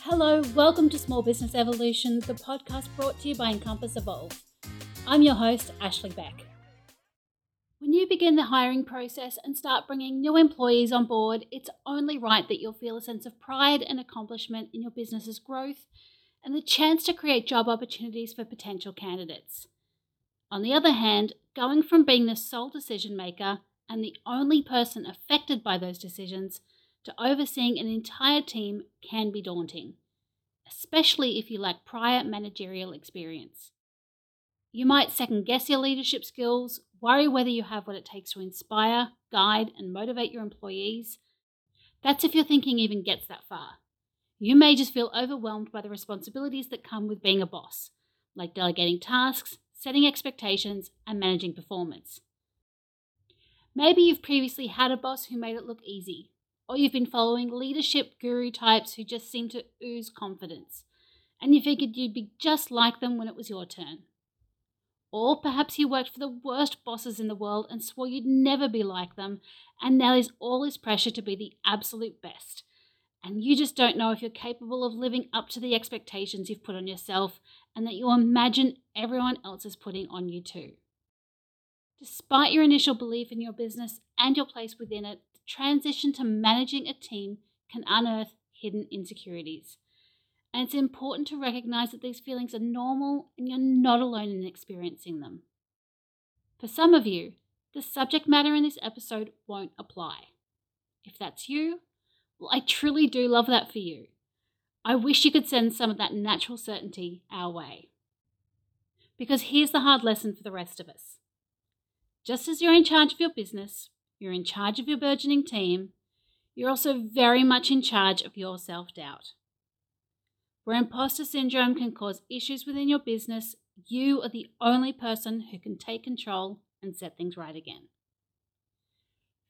Hello, welcome to Small Business Evolution, the podcast brought to you by Encompass Evolve. I'm your host, Ashley Beck. When you begin the hiring process and start bringing new employees on board, it's only right that you'll feel a sense of pride and accomplishment in your business's growth and the chance to create job opportunities for potential candidates. On the other hand, going from being the sole decision maker and the only person affected by those decisions to overseeing an entire team can be daunting, especially if you lack prior managerial experience. You might second guess your leadership skills, worry whether you have what it takes to inspire, guide, and motivate your employees. That's if your thinking even gets that far. You may just feel overwhelmed by the responsibilities that come with being a boss, like delegating tasks, setting expectations, and managing performance. Maybe you've previously had a boss who made it look easy, or you've been following leadership guru types who just seem to ooze confidence, and you figured you'd be just like them when it was your turn. Or perhaps you worked for the worst bosses in the world and swore you'd never be like them, and now there's all this pressure to be the absolute best. And you just don't know if you're capable of living up to the expectations you've put on yourself and that you imagine everyone else is putting on you too. Despite your initial belief in your business and your place within it, the transition to managing a team can unearth hidden insecurities. And it's important to recognize that these feelings are normal and you're not alone in experiencing them. For some of you, the subject matter in this episode won't apply. If that's you, I truly do love that for you. I wish you could send some of that natural certainty our way. Because here's the hard lesson for the rest of us. Just as you're in charge of your business, you're in charge of your burgeoning team. You're also very much in charge of your self doubt. Where imposter syndrome can cause issues within your business, you are the only person who can take control and set things right again.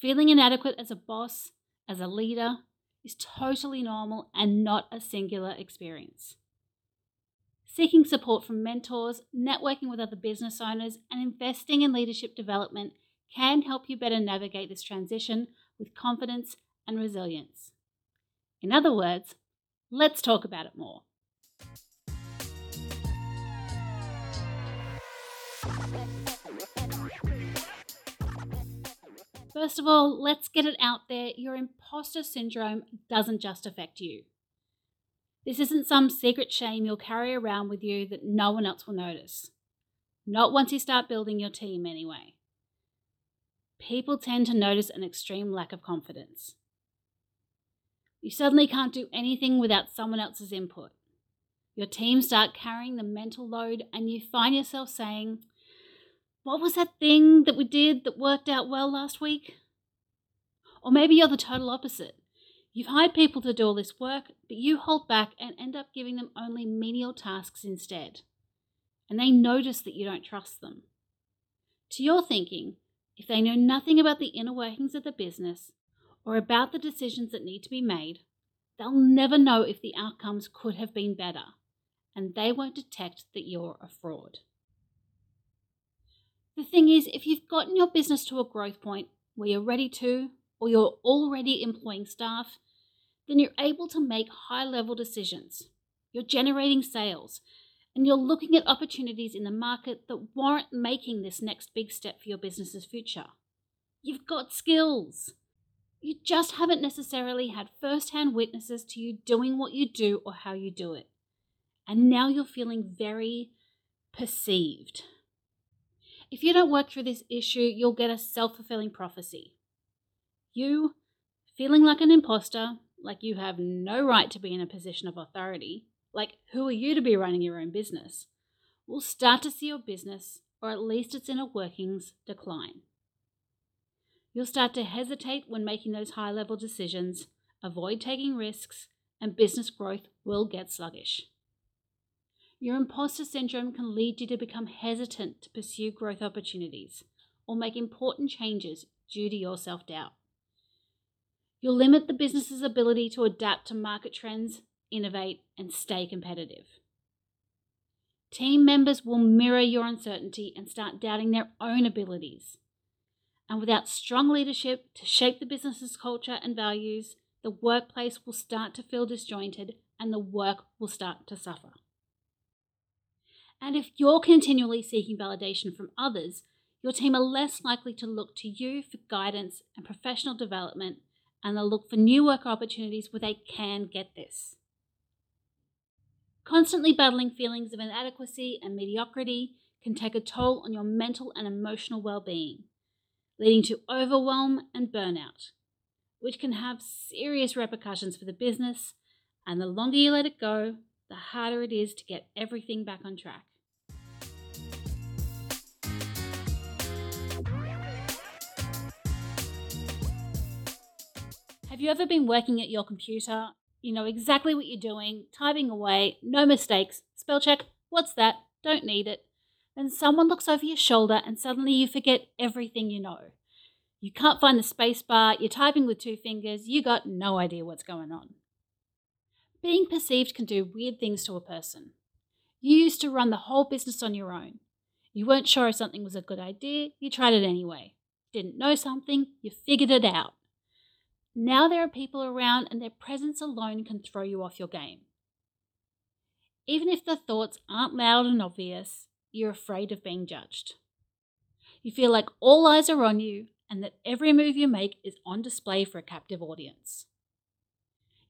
Feeling inadequate as a boss, as a leader, is totally normal and not a singular experience. Seeking support from mentors, networking with other business owners, and investing in leadership development can help you better navigate this transition with confidence and resilience. In other words, let's talk about it more. First of all, let's get it out there your imposter syndrome doesn't just affect you. This isn't some secret shame you'll carry around with you that no one else will notice. Not once you start building your team, anyway people tend to notice an extreme lack of confidence. You suddenly can't do anything without someone else's input. Your team start carrying the mental load, and you find yourself saying, What was that thing that we did that worked out well last week? Or maybe you're the total opposite. You've hired people to do all this work, but you hold back and end up giving them only menial tasks instead. And they notice that you don't trust them. To your thinking, if they know nothing about the inner workings of the business or about the decisions that need to be made, they'll never know if the outcomes could have been better, and they won't detect that you're a fraud. The thing is, if you've gotten your business to a growth point where you're ready to, or you're already employing staff, then you're able to make high level decisions. You're generating sales and you're looking at opportunities in the market that warrant making this next big step for your business's future. You've got skills. You just haven't necessarily had first hand witnesses to you doing what you do or how you do it. And now you're feeling very perceived. If you don't work through this issue, you'll get a self fulfilling prophecy. You, feeling like an imposter, like you have no right to be in a position of authority, like who are you to be running your own business, will start to see your business, or at least its inner workings, decline. You'll start to hesitate when making those high level decisions, avoid taking risks, and business growth will get sluggish. Your imposter syndrome can lead you to become hesitant to pursue growth opportunities or make important changes due to your self doubt. You'll limit the business's ability to adapt to market trends innovate, and stay competitive. team members will mirror your uncertainty and start doubting their own abilities. And without strong leadership to shape the business's culture and values, the workplace will start to feel disjointed and the work will start to suffer. And if you're continually seeking validation from others, your team are less likely to look to you for guidance and professional development, and they'll look for new work opportunities where they can get this. Constantly battling feelings of inadequacy and mediocrity can take a toll on your mental and emotional well being, leading to overwhelm and burnout, which can have serious repercussions for the business. And the longer you let it go, the harder it is to get everything back on track. Have you ever been working at your computer? You know exactly what you're doing, typing away, no mistakes, spell check, what's that, don't need it. Then someone looks over your shoulder and suddenly you forget everything you know. You can't find the space bar, you're typing with two fingers, you got no idea what's going on. Being perceived can do weird things to a person. You used to run the whole business on your own. You weren't sure if something was a good idea, you tried it anyway. Didn't know something, you figured it out. Now there are people around, and their presence alone can throw you off your game. Even if the thoughts aren't loud and obvious, you're afraid of being judged. You feel like all eyes are on you and that every move you make is on display for a captive audience.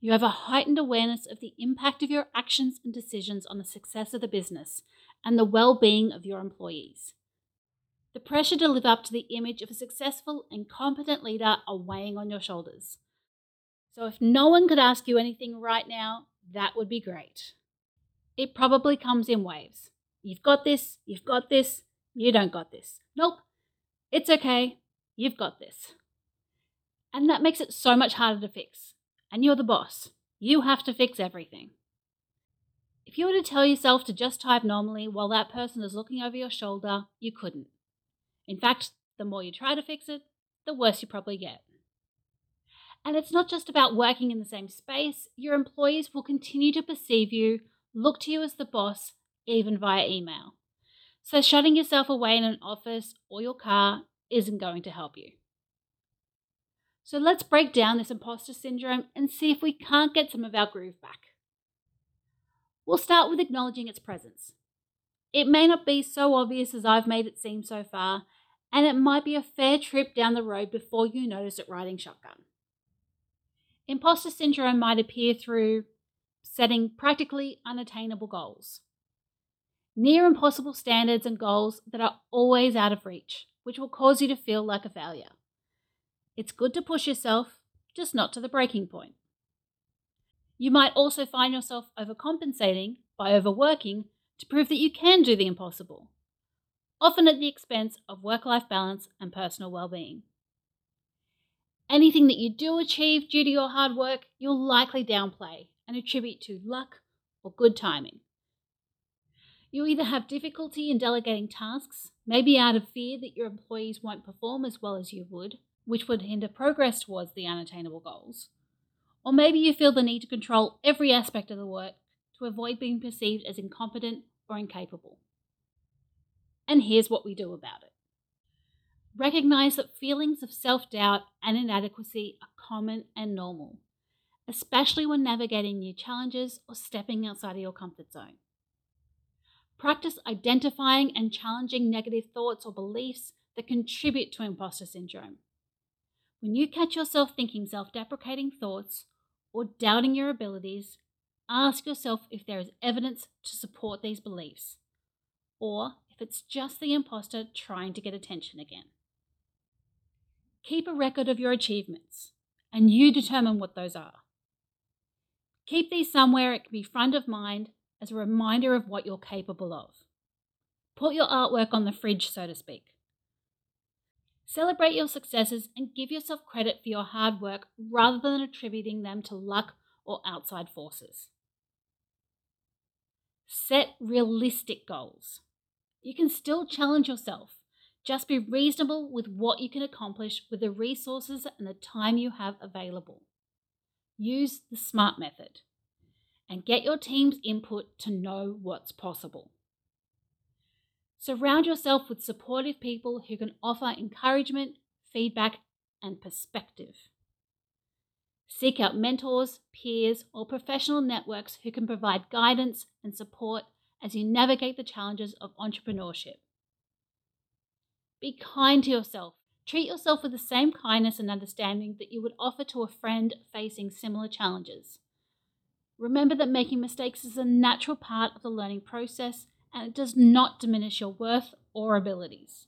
You have a heightened awareness of the impact of your actions and decisions on the success of the business and the well being of your employees. The pressure to live up to the image of a successful and competent leader are weighing on your shoulders. So, if no one could ask you anything right now, that would be great. It probably comes in waves. You've got this, you've got this, you don't got this. Nope, it's okay, you've got this. And that makes it so much harder to fix. And you're the boss. You have to fix everything. If you were to tell yourself to just type normally while that person is looking over your shoulder, you couldn't. In fact, the more you try to fix it, the worse you probably get. And it's not just about working in the same space, your employees will continue to perceive you, look to you as the boss, even via email. So, shutting yourself away in an office or your car isn't going to help you. So, let's break down this imposter syndrome and see if we can't get some of our groove back. We'll start with acknowledging its presence. It may not be so obvious as I've made it seem so far, and it might be a fair trip down the road before you notice it riding shotgun. Imposter syndrome might appear through setting practically unattainable goals, near impossible standards and goals that are always out of reach, which will cause you to feel like a failure. It's good to push yourself, just not to the breaking point. You might also find yourself overcompensating by overworking to prove that you can do the impossible often at the expense of work life balance and personal well being. Anything that you do achieve due to your hard work, you'll likely downplay and attribute to luck or good timing. You either have difficulty in delegating tasks, maybe out of fear that your employees won't perform as well as you would, which would hinder progress towards the unattainable goals, or maybe you feel the need to control every aspect of the work to avoid being perceived as incompetent or incapable and here's what we do about it. Recognize that feelings of self doubt and inadequacy are common and normal, especially when navigating new challenges or stepping outside of your comfort zone. Practice identifying and challenging negative thoughts or beliefs that contribute to imposter syndrome. When you catch yourself thinking self deprecating thoughts or doubting your abilities, ask yourself if there is evidence to support these beliefs, or it's just the imposter trying to get attention again. Keep a record of your achievements, and you determine what those are. Keep these somewhere it can be front of mind as a reminder of what you're capable of. Put your artwork on the fridge, so to speak. Celebrate your successes and give yourself credit for your hard work rather than attributing them to luck or outside forces. Set realistic goals. You can still challenge yourself. Just be reasonable with what you can accomplish with the resources and the time you have available. Use the SMART method and get your team's input to know what's possible. Surround yourself with supportive people who can offer encouragement, feedback, and perspective. Seek out mentors, peers, or professional networks who can provide guidance and support as you navigate the challenges of entrepreneurship. Be kind to yourself. Treat yourself with the same kindness and understanding that you would offer to a friend facing similar challenges. Remember that making mistakes is a natural part of the learning process and it does not diminish your worth or abilities.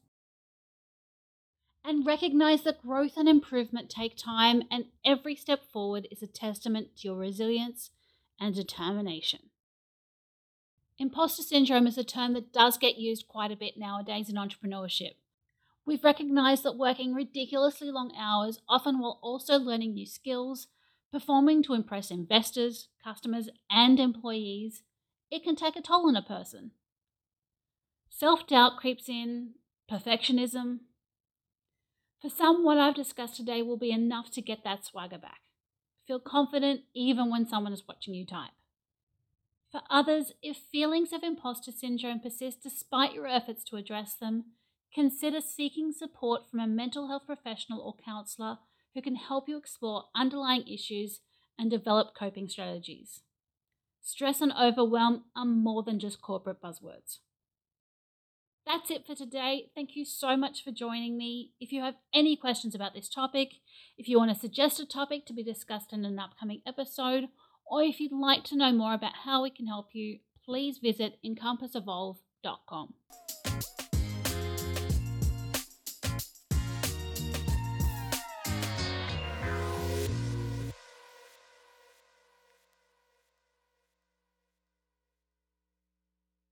And recognize that growth and improvement take time, and every step forward is a testament to your resilience and determination. Imposter syndrome is a term that does get used quite a bit nowadays in entrepreneurship. We've recognized that working ridiculously long hours, often while also learning new skills, performing to impress investors, customers, and employees, it can take a toll on a person. Self doubt creeps in, perfectionism. For some, what I've discussed today will be enough to get that swagger back. Feel confident even when someone is watching you type. For others, if feelings of imposter syndrome persist despite your efforts to address them, consider seeking support from a mental health professional or counselor who can help you explore underlying issues and develop coping strategies. Stress and overwhelm are more than just corporate buzzwords. That's it for today. Thank you so much for joining me. If you have any questions about this topic, if you want to suggest a topic to be discussed in an upcoming episode, or if you'd like to know more about how we can help you, please visit encompassevolve.com.